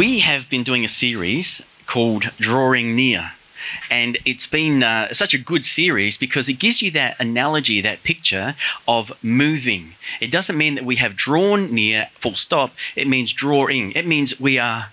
We have been doing a series called Drawing Near. And it's been uh, such a good series because it gives you that analogy, that picture of moving. It doesn't mean that we have drawn near, full stop. It means drawing. It means we are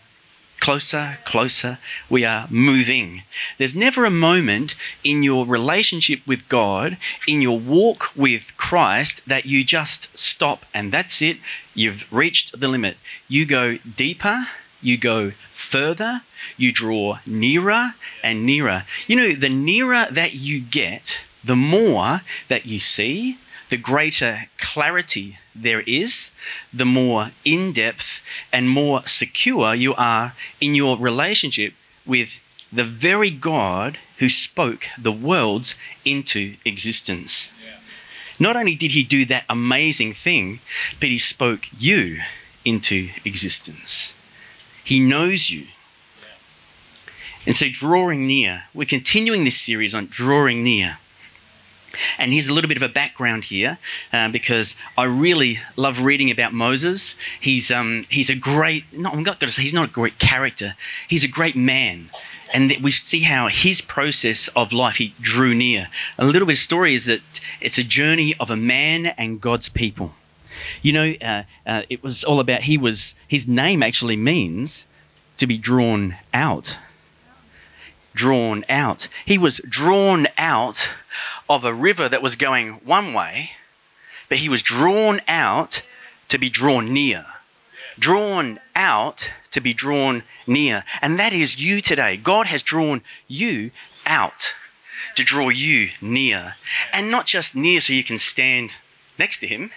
closer, closer. We are moving. There's never a moment in your relationship with God, in your walk with Christ, that you just stop and that's it. You've reached the limit. You go deeper, you go further, you draw nearer and nearer. You know, the nearer that you get, the more that you see, the greater clarity there is, the more in depth and more secure you are in your relationship with the very God who spoke the worlds into existence. Not only did he do that amazing thing, but he spoke you into existence. He knows you. And so, drawing near, we're continuing this series on drawing near. And here's a little bit of a background here, uh, because I really love reading about Moses. He's um, he's a great. No, I'm not going to say he's not a great character. He's a great man, and we see how his process of life he drew near. A little bit of story is that it's a journey of a man and God's people. You know, uh, uh, it was all about he was his name actually means to be drawn out drawn out. He was drawn out of a river that was going one way, but he was drawn out to be drawn near. Drawn out to be drawn near. And that is you today. God has drawn you out to draw you near. And not just near so you can stand next to him,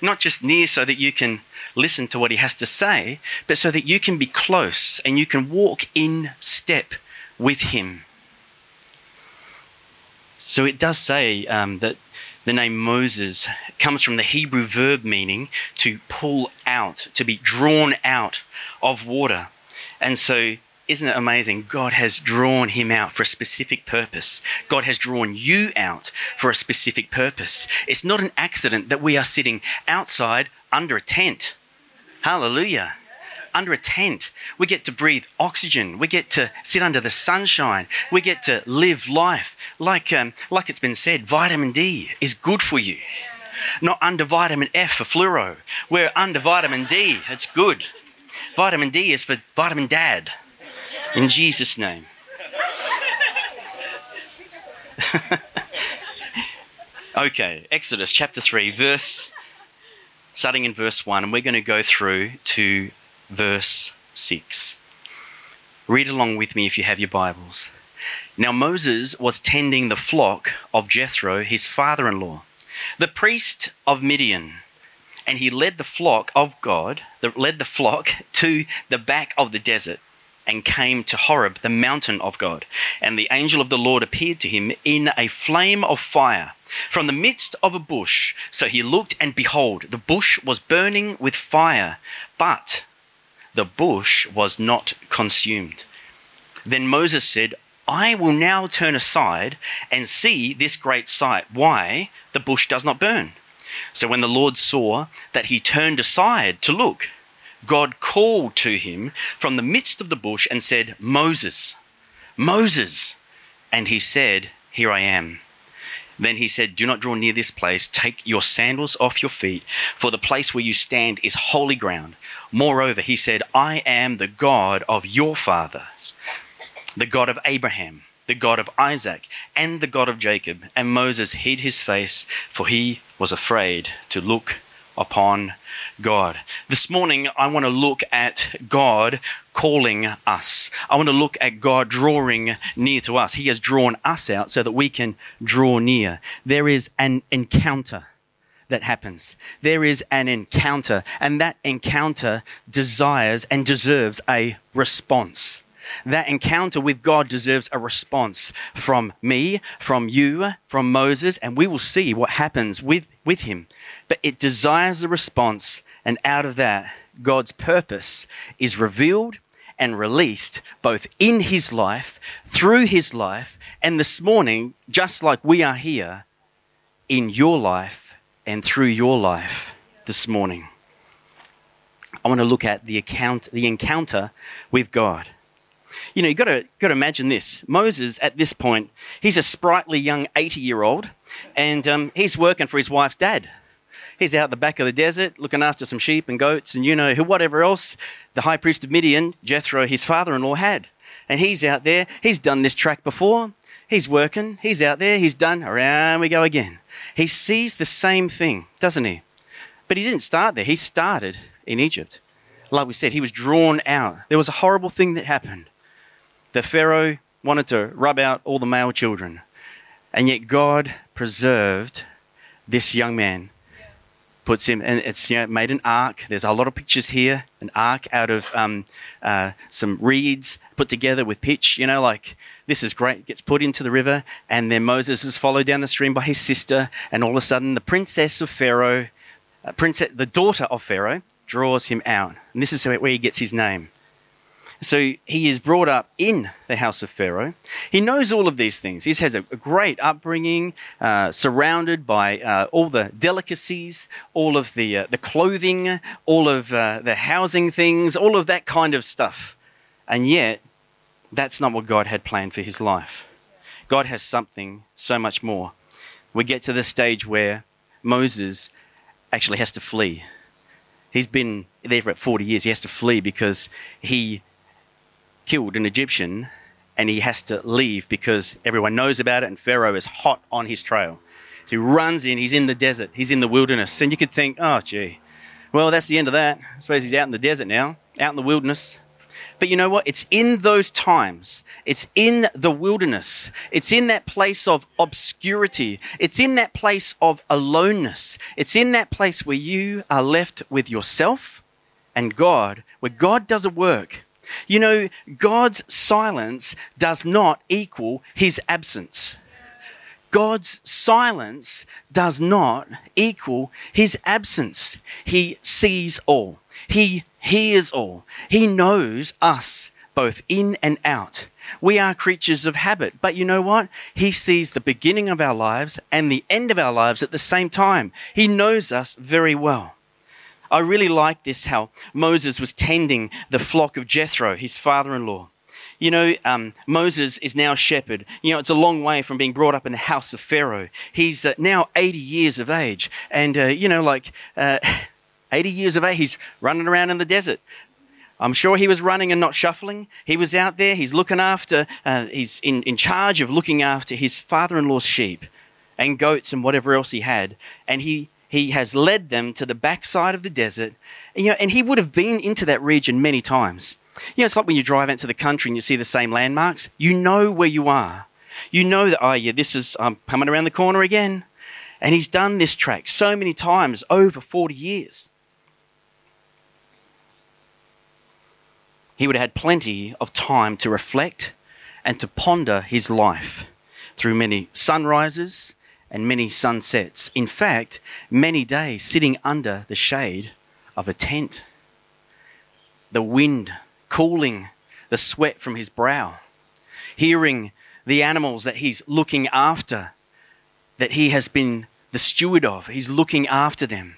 not just near so that you can listen to what he has to say, but so that you can be close and you can walk in step with him. So it does say um, that the name Moses comes from the Hebrew verb meaning to pull out, to be drawn out of water. And so, isn't it amazing? God has drawn him out for a specific purpose. God has drawn you out for a specific purpose. It's not an accident that we are sitting outside under a tent. Hallelujah under a tent. We get to breathe oxygen. We get to sit under the sunshine. We get to live life. Like, um, like it's been said, vitamin D is good for you. Not under vitamin F for fluoro. We're under vitamin D. It's good. Vitamin D is for vitamin dad. In Jesus' name. okay, Exodus chapter 3, verse, starting in verse 1, and we're going to go through to verse 6. Read along with me if you have your Bibles. Now Moses was tending the flock of Jethro, his father in law, the priest of Midian. And he led the flock of God, the, led the flock to the back of the desert and came to Horeb, the mountain of God. And the angel of the Lord appeared to him in a flame of fire from the midst of a bush. So he looked, and behold, the bush was burning with fire, but the bush was not consumed. Then Moses said, I will now turn aside and see this great sight, why the bush does not burn. So when the Lord saw that he turned aside to look, God called to him from the midst of the bush and said, Moses, Moses. And he said, Here I am. Then he said, Do not draw near this place. Take your sandals off your feet, for the place where you stand is holy ground. Moreover, he said, I am the God of your fathers, the God of Abraham, the God of Isaac, and the God of Jacob. And Moses hid his face, for he was afraid to look upon God. This morning, I want to look at God calling us. I want to look at God drawing near to us. He has drawn us out so that we can draw near. There is an encounter that happens. There is an encounter, and that encounter desires and deserves a response. That encounter with God deserves a response from me, from you, from Moses, and we will see what happens with, with him. But it desires a response, and out of that, God's purpose is revealed and released both in his life, through his life, and this morning, just like we are here, in your life and through your life this morning. I want to look at the account, the encounter with God. You know, you've got to, got to imagine this. Moses, at this point, he's a sprightly young 80 year old, and um, he's working for his wife's dad. He's out the back of the desert looking after some sheep and goats and you know who, whatever else the high priest of Midian, Jethro, his father in law, had. And he's out there. He's done this track before. He's working. He's out there. He's done. Around we go again. He sees the same thing, doesn't he? But he didn't start there. He started in Egypt. Like we said, he was drawn out. There was a horrible thing that happened. The Pharaoh wanted to rub out all the male children. And yet God preserved this young man puts him, and it's you know, made an ark. There's a lot of pictures here. An ark out of um, uh, some reeds put together with pitch. You know, like this is great. Gets put into the river, and then Moses is followed down the stream by his sister, and all of a sudden, the princess of Pharaoh, uh, princess, the daughter of Pharaoh, draws him out, and this is where he gets his name. So he is brought up in the house of Pharaoh. He knows all of these things. He has a, great upbringing, uh, surrounded by uh, all the delicacies, all of the, uh, the clothing, all of uh, the housing things, all of that kind of stuff. And yet, that's not what God had planned for his life. God has something so much more. We get to the stage where Moses actually has to flee. He's been there for about 40 years. He has to flee because he killed an Egyptian and he has to leave because everyone knows about it and Pharaoh is hot on his trail. So he runs in, he's in the desert, he's in the wilderness. And you could think, oh, gee, well, that's the end of that. I suppose he's out in the desert now, out in the wilderness. But you know what? It's in those times. It's in the wilderness. It's in that place of obscurity. It's in that place of aloneness. It's in that place where you are left with yourself and God, where God does a work you know, God's silence does not equal his absence. God's silence does not equal his absence. He sees all, he hears all, he knows us both in and out. We are creatures of habit, but you know what? He sees the beginning of our lives and the end of our lives at the same time. He knows us very well. I really like this how Moses was tending the flock of Jethro, his father in law. You know, um, Moses is now a shepherd. You know, it's a long way from being brought up in the house of Pharaoh. He's uh, now 80 years of age. And, uh, you know, like uh, 80 years of age, he's running around in the desert. I'm sure he was running and not shuffling. He was out there. He's looking after, uh, he's in, in charge of looking after his father in law's sheep and goats and whatever else he had. And he he has led them to the backside of the desert. And, you know, and he would have been into that region many times. You know, it's like when you drive into the country and you see the same landmarks. You know where you are. You know that, oh, yeah, this is, I'm coming around the corner again. And he's done this track so many times over 40 years. He would have had plenty of time to reflect and to ponder his life through many sunrises and many sunsets. In fact, many days sitting under the shade of a tent. The wind cooling the sweat from his brow, hearing the animals that he's looking after, that he has been the steward of. He's looking after them.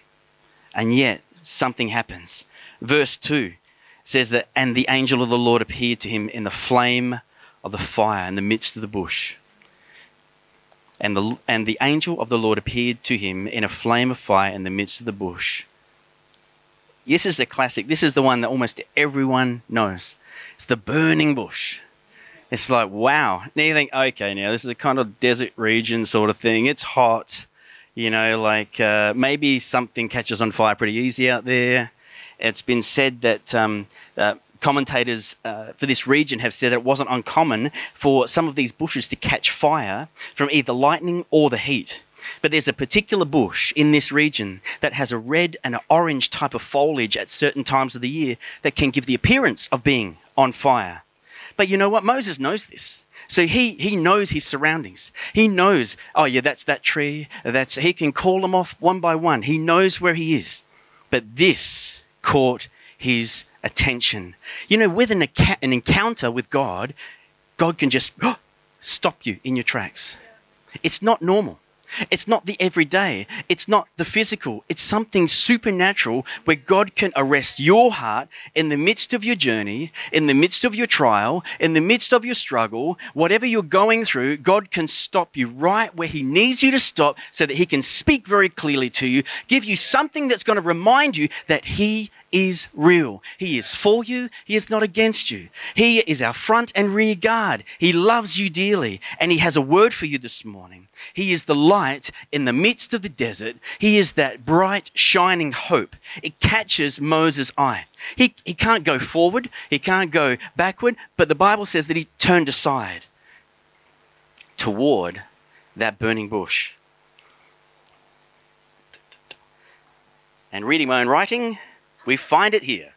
And yet, something happens. Verse 2 says that, and the angel of the Lord appeared to him in the flame of the fire in the midst of the bush. And the, and the angel of the Lord appeared to him in a flame of fire in the midst of the bush. This is a classic. This is the one that almost everyone knows. It's the burning bush. It's like, wow. Now you think, okay, now this is a kind of desert region sort of thing. It's hot. You know, like uh, maybe something catches on fire pretty easy out there. It's been said that um, uh, commentators uh, for this region have said that it wasn't uncommon for some of these bushes to catch fire from either lightning or the heat. But there's a particular bush in this region that has a red and an orange type of foliage at certain times of the year that can give the appearance of being on fire. But you know what? Moses knows this. So he, he knows his surroundings. He knows, oh yeah, that's that tree. That's, he can call them off one by one. He knows where he is. But this caught his attention. You know, with an, an encounter with God, God can just stop you in your tracks. It's not normal. It's not the everyday. It's not the physical. It's something supernatural where God can arrest your heart in the midst of your journey, in the midst of your trial, in the midst of your struggle, whatever you're going through, God can stop you right where He needs you to stop so that He can speak very clearly to you, give you something that's going to remind you that He is real. He is for you, He is not against you. He is our front and rear guard. He loves you dearly, and He has a word for you this morning. He is the light in the midst of the desert. He is that bright, shining hope. It catches Moses' eye. He, he can't go forward, he can't go backward, but the Bible says that he turned aside toward that burning bush. And reading my own writing, we find it here.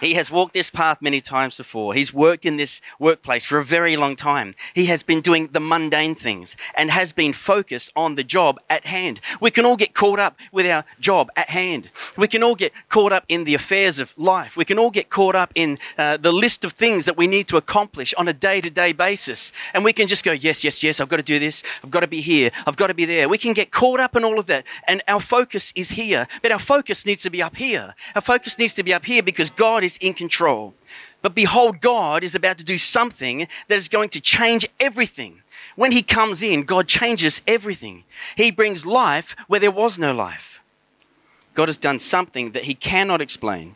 He has walked this path many times before. He's worked in this workplace for a very long time. He has been doing the mundane things and has been focused on the job at hand. We can all get caught up with our job at hand. We can all get caught up in the affairs of life. We can all get caught up in uh, the list of things that we need to accomplish on a day to day basis. And we can just go, yes, yes, yes, I've got to do this. I've got to be here. I've got to be there. We can get caught up in all of that. And our focus is here. But our focus needs to be up here. Our focus needs to be up here because God is in control. But behold, God is about to do something that is going to change everything. When He comes in, God changes everything. He brings life where there was no life. God has done something that He cannot explain.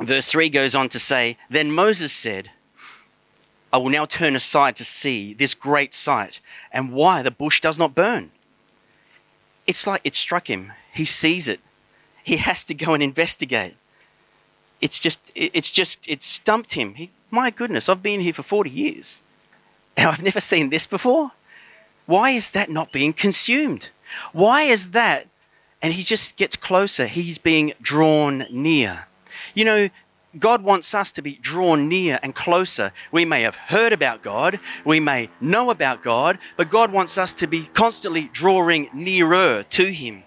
Verse 3 goes on to say Then Moses said, I will now turn aside to see this great sight and why the bush does not burn. It's like it struck him. He sees it. He has to go and investigate it's just, it's just, it stumped him. He, my goodness, I've been here for 40 years and I've never seen this before. Why is that not being consumed? Why is that? And he just gets closer. He's being drawn near. You know, God wants us to be drawn near and closer. We may have heard about God, we may know about God, but God wants us to be constantly drawing nearer to Him.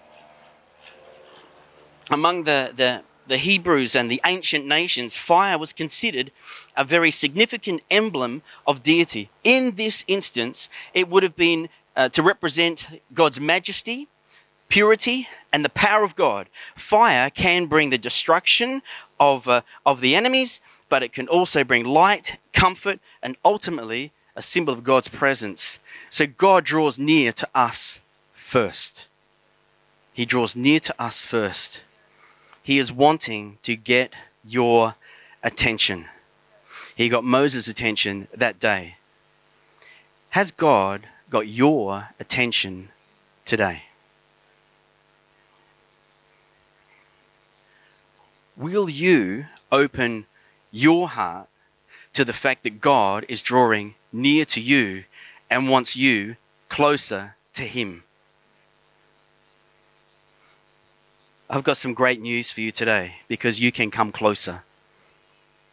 Among the, the the Hebrews and the ancient nations, fire was considered a very significant emblem of deity. In this instance, it would have been uh, to represent God's majesty, purity, and the power of God. Fire can bring the destruction of, uh, of the enemies, but it can also bring light, comfort, and ultimately a symbol of God's presence. So God draws near to us first. He draws near to us first. He is wanting to get your attention. He got Moses' attention that day. Has God got your attention today? Will you open your heart to the fact that God is drawing near to you and wants you closer to Him? I've got some great news for you today because you can come closer.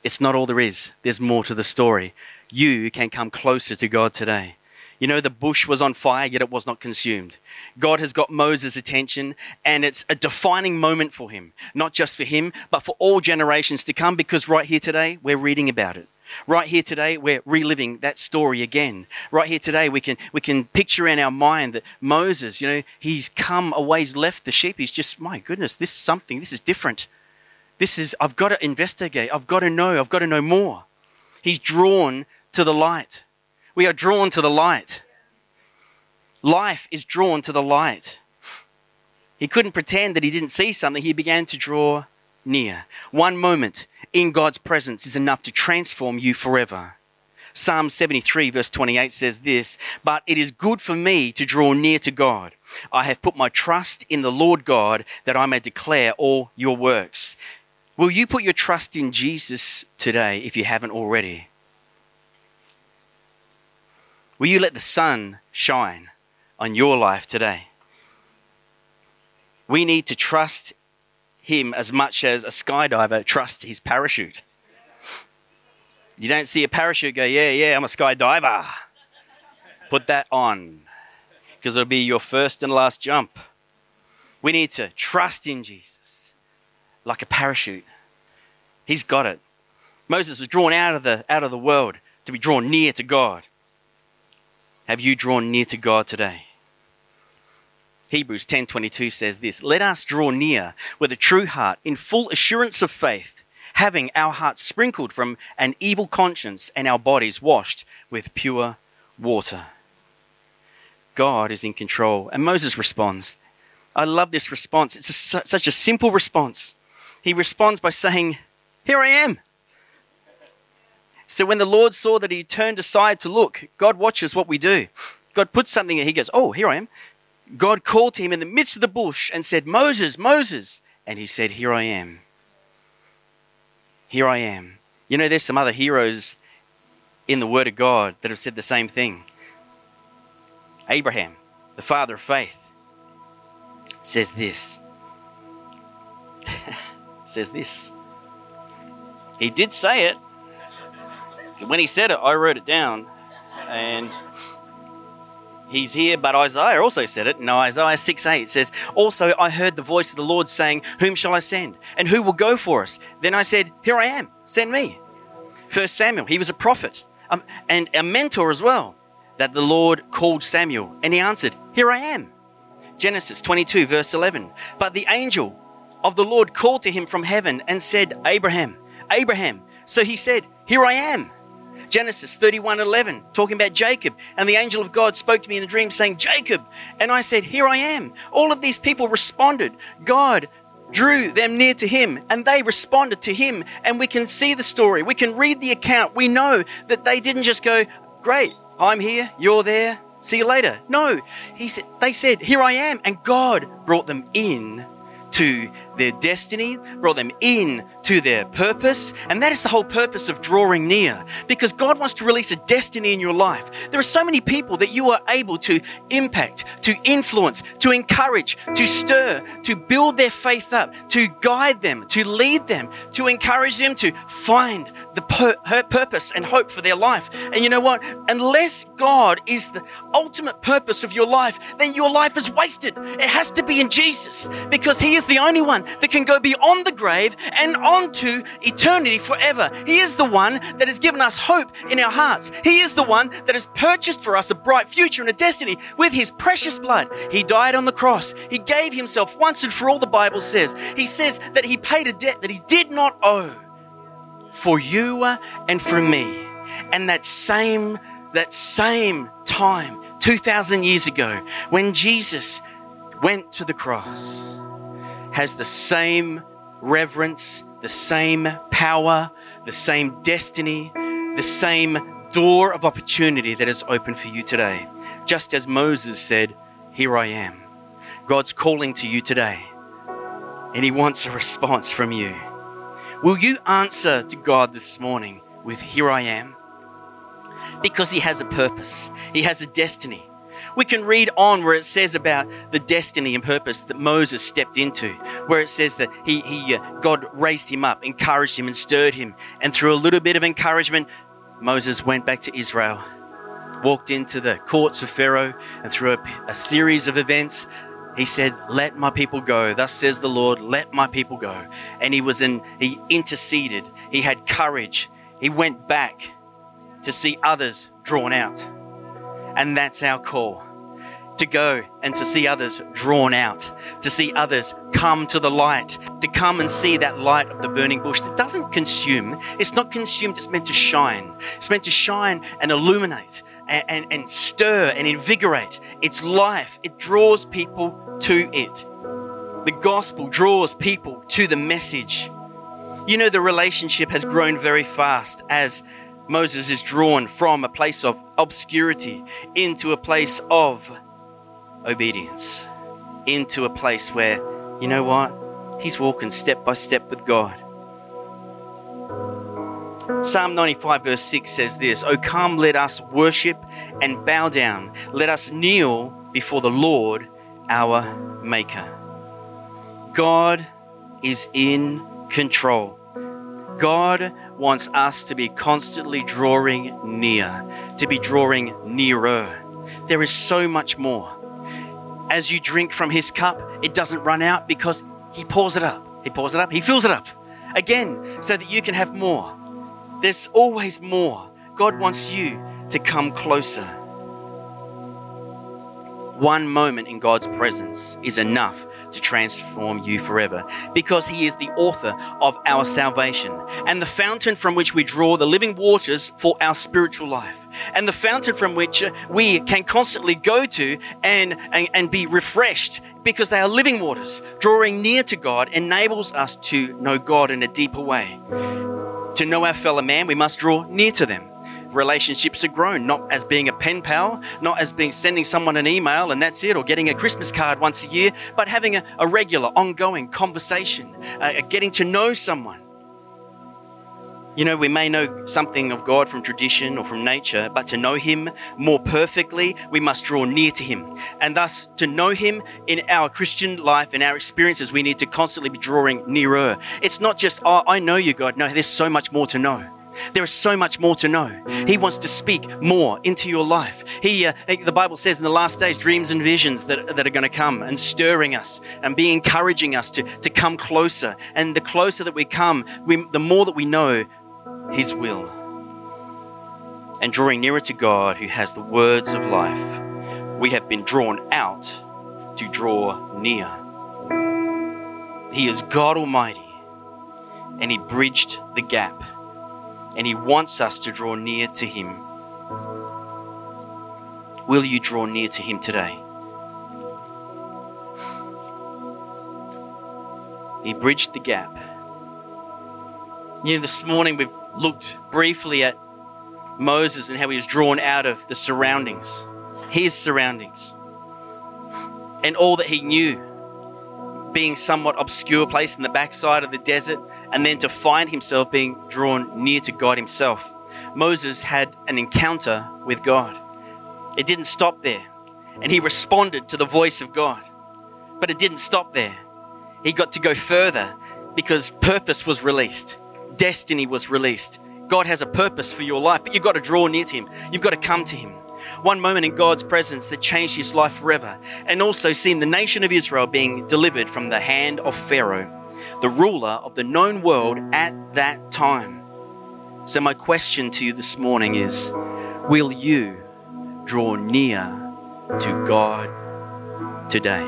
It's not all there is, there's more to the story. You can come closer to God today. You know, the bush was on fire, yet it was not consumed. God has got Moses' attention, and it's a defining moment for him. Not just for him, but for all generations to come, because right here today, we're reading about it. Right here today, we're reliving that story again. Right here today, we can, we can picture in our mind that Moses, you know, he's come away, he's left the sheep. He's just, my goodness, this is something, this is different. This is, I've got to investigate. I've got to know. I've got to know more. He's drawn to the light. We are drawn to the light. Life is drawn to the light. He couldn't pretend that he didn't see something. He began to draw near. One moment in God's presence is enough to transform you forever. Psalm 73, verse 28 says this But it is good for me to draw near to God. I have put my trust in the Lord God that I may declare all your works. Will you put your trust in Jesus today if you haven't already? Will you let the sun shine on your life today? We need to trust him as much as a skydiver trusts his parachute. You don't see a parachute go, yeah, yeah, I'm a skydiver. Put that on because it'll be your first and last jump. We need to trust in Jesus like a parachute. He's got it. Moses was drawn out of the, out of the world to be drawn near to God. Have you drawn near to God today? Hebrews 10:22 says this, "Let us draw near with a true heart in full assurance of faith, having our hearts sprinkled from an evil conscience and our bodies washed with pure water." God is in control. And Moses responds. I love this response. It's a, such a simple response. He responds by saying, Here I am. So when the Lord saw that he turned aside to look, God watches what we do. God puts something and he goes, Oh, here I am. God called to him in the midst of the bush and said, Moses, Moses. And he said, Here I am. Here I am. You know, there's some other heroes in the Word of God that have said the same thing. Abraham, the father of faith, says this. says this. He did say it. When he said it, I wrote it down. And he's here, but Isaiah also said it. No, Isaiah 6 8 says, Also I heard the voice of the Lord saying, Whom shall I send? And who will go for us? Then I said, Here I am, send me. First Samuel, he was a prophet um, and a mentor as well that the Lord called Samuel, and he answered, Here I am. Genesis 22, verse 11. But the angel of the Lord called to him from heaven and said, Abraham, Abraham. So he said, Here I am. Genesis 31, 11, talking about Jacob. And the angel of God spoke to me in a dream saying, Jacob. And I said, Here I am. All of these people responded. God drew them near to him and they responded to him. And we can see the story. We can read the account. We know that they didn't just go, Great, I'm here, you're there, see you later. No, he said, they said, Here I am. And God brought them in to their destiny, brought them in to their purpose. And that is the whole purpose of drawing near because God wants to release a destiny in your life. There are so many people that you are able to impact, to influence, to encourage, to stir, to build their faith up, to guide them, to lead them, to encourage them to find the pur- her purpose and hope for their life. And you know what? Unless God is the ultimate purpose of your life, then your life is wasted. It has to be in Jesus because He is the only one that can go beyond the grave and onto eternity forever. He is the one that has given us hope in our hearts. He is the one that has purchased for us a bright future and a destiny with His precious blood. He died on the cross. He gave Himself once and for all, the Bible says. He says that He paid a debt that He did not owe for you and for me. And that same, that same time, 2,000 years ago, when Jesus went to the cross, has the same reverence, the same power, the same destiny, the same door of opportunity that is open for you today. Just as Moses said, Here I am. God's calling to you today, and He wants a response from you. Will you answer to God this morning with, Here I am? Because He has a purpose, He has a destiny we can read on where it says about the destiny and purpose that Moses stepped into, where it says that he, he uh, God raised him up, encouraged him, and stirred him. And through a little bit of encouragement, Moses went back to Israel, walked into the courts of Pharaoh, and through a, a series of events, he said, Let my people go. Thus says the Lord, let my people go. And he was in, he interceded, he had courage, he went back to see others drawn out. And that's our call to go and to see others drawn out, to see others come to the light, to come and see that light of the burning bush that doesn't consume. It's not consumed, it's meant to shine. It's meant to shine and illuminate and, and, and stir and invigorate. It's life, it draws people to it. The gospel draws people to the message. You know, the relationship has grown very fast as Moses is drawn from a place of obscurity into a place of obedience, into a place where, you know what? He's walking step by step with God. Psalm 95, verse 6 says this Oh, come, let us worship and bow down. Let us kneel before the Lord our Maker. God is in control. God wants us to be constantly drawing near, to be drawing nearer. There is so much more. As you drink from His cup, it doesn't run out because He pours it up. He pours it up, He fills it up again so that you can have more. There's always more. God wants you to come closer. One moment in God's presence is enough to transform you forever because He is the author of our salvation and the fountain from which we draw the living waters for our spiritual life and the fountain from which we can constantly go to and, and, and be refreshed because they are living waters. Drawing near to God enables us to know God in a deeper way. To know our fellow man, we must draw near to them relationships are grown, not as being a pen pal, not as being sending someone an email and that's it, or getting a Christmas card once a year, but having a, a regular, ongoing conversation, uh, getting to know someone. You know, we may know something of God from tradition or from nature, but to know Him more perfectly, we must draw near to Him. And thus, to know Him in our Christian life and our experiences, we need to constantly be drawing nearer. It's not just, oh, I know you, God. No, there's so much more to know. There is so much more to know. He wants to speak more into your life. He, uh, the Bible says in the last days, dreams and visions that, that are going to come and stirring us and be encouraging us to, to come closer. And the closer that we come, we, the more that we know His will. And drawing nearer to God, who has the words of life, we have been drawn out to draw near. He is God Almighty, and He bridged the gap and He wants us to draw near to Him. Will you draw near to Him today? He bridged the gap. You know, this morning we've looked briefly at Moses and how he was drawn out of the surroundings, his surroundings, and all that he knew, being somewhat obscure place in the backside of the desert, and then to find himself being drawn near to God himself. Moses had an encounter with God. It didn't stop there. And he responded to the voice of God. But it didn't stop there. He got to go further because purpose was released, destiny was released. God has a purpose for your life, but you've got to draw near to Him. You've got to come to Him. One moment in God's presence that changed his life forever, and also seeing the nation of Israel being delivered from the hand of Pharaoh the ruler of the known world at that time. So, my question to you this morning is Will you draw near to God today?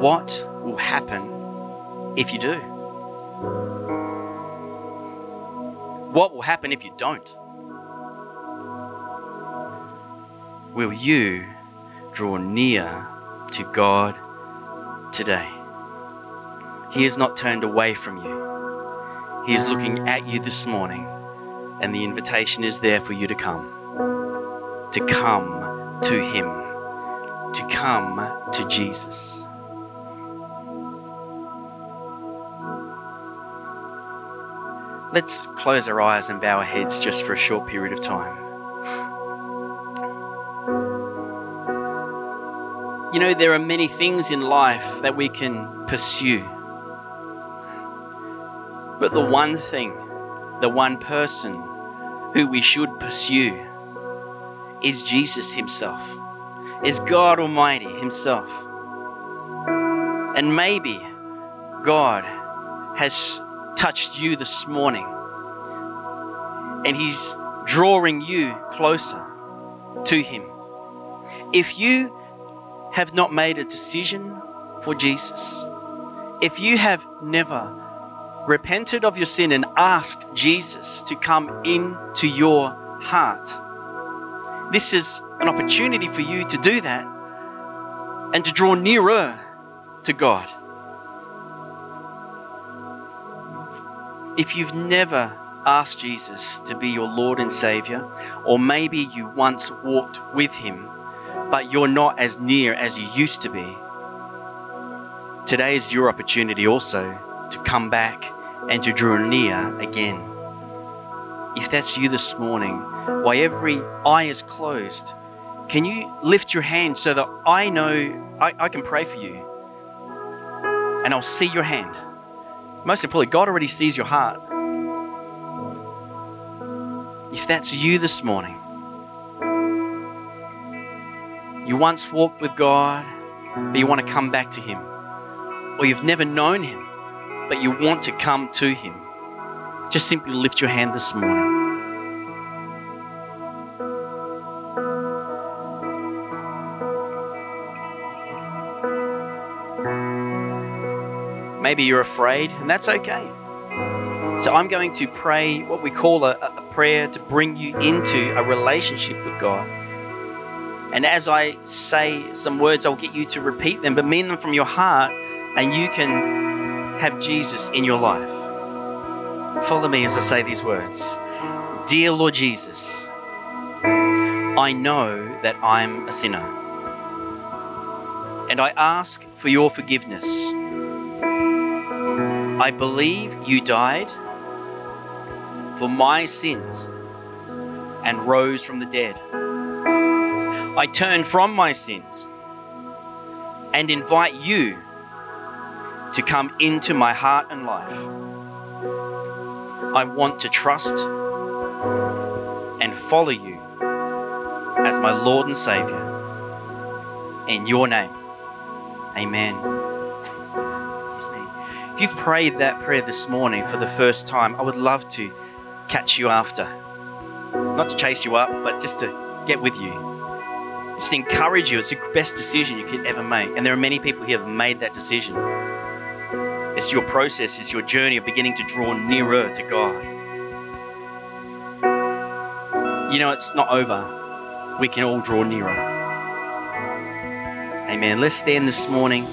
What will happen if you do? What will happen if you don't? Will you draw near to God today. He has not turned away from you. He is looking at you this morning, and the invitation is there for you to come. To come to Him. To come to Jesus. Let's close our eyes and bow our heads just for a short period of time. You know, there are many things in life that we can pursue. But the one thing, the one person who we should pursue is Jesus Himself, is God Almighty Himself. And maybe God has touched you this morning and He's drawing you closer to Him. If you have not made a decision for Jesus, if you have never repented of your sin and asked Jesus to come into your heart, this is an opportunity for you to do that and to draw nearer to God. If you've never asked Jesus to be your Lord and Savior, or maybe you once walked with Him but you're not as near as you used to be. Today is your opportunity also to come back and to draw near again. If that's you this morning, while every eye is closed, can you lift your hand so that I know I, I can pray for you? And I'll see your hand. Most importantly, God already sees your heart. If that's you this morning, you once walked with God, but you want to come back to Him. Or you've never known Him, but you want to come to Him. Just simply lift your hand this morning. Maybe you're afraid, and that's okay. So I'm going to pray what we call a, a prayer to bring you into a relationship with God. And as I say some words, I'll get you to repeat them, but mean them from your heart, and you can have Jesus in your life. Follow me as I say these words Dear Lord Jesus, I know that I'm a sinner, and I ask for your forgiveness. I believe you died for my sins and rose from the dead. I turn from my sins and invite you to come into my heart and life. I want to trust and follow you as my Lord and Savior. In your name, amen. If you've prayed that prayer this morning for the first time, I would love to catch you after. Not to chase you up, but just to get with you. Just encourage you. It's the best decision you could ever make. And there are many people here that have made that decision. It's your process, it's your journey of beginning to draw nearer to God. You know, it's not over. We can all draw nearer. Amen. Let's stand this morning.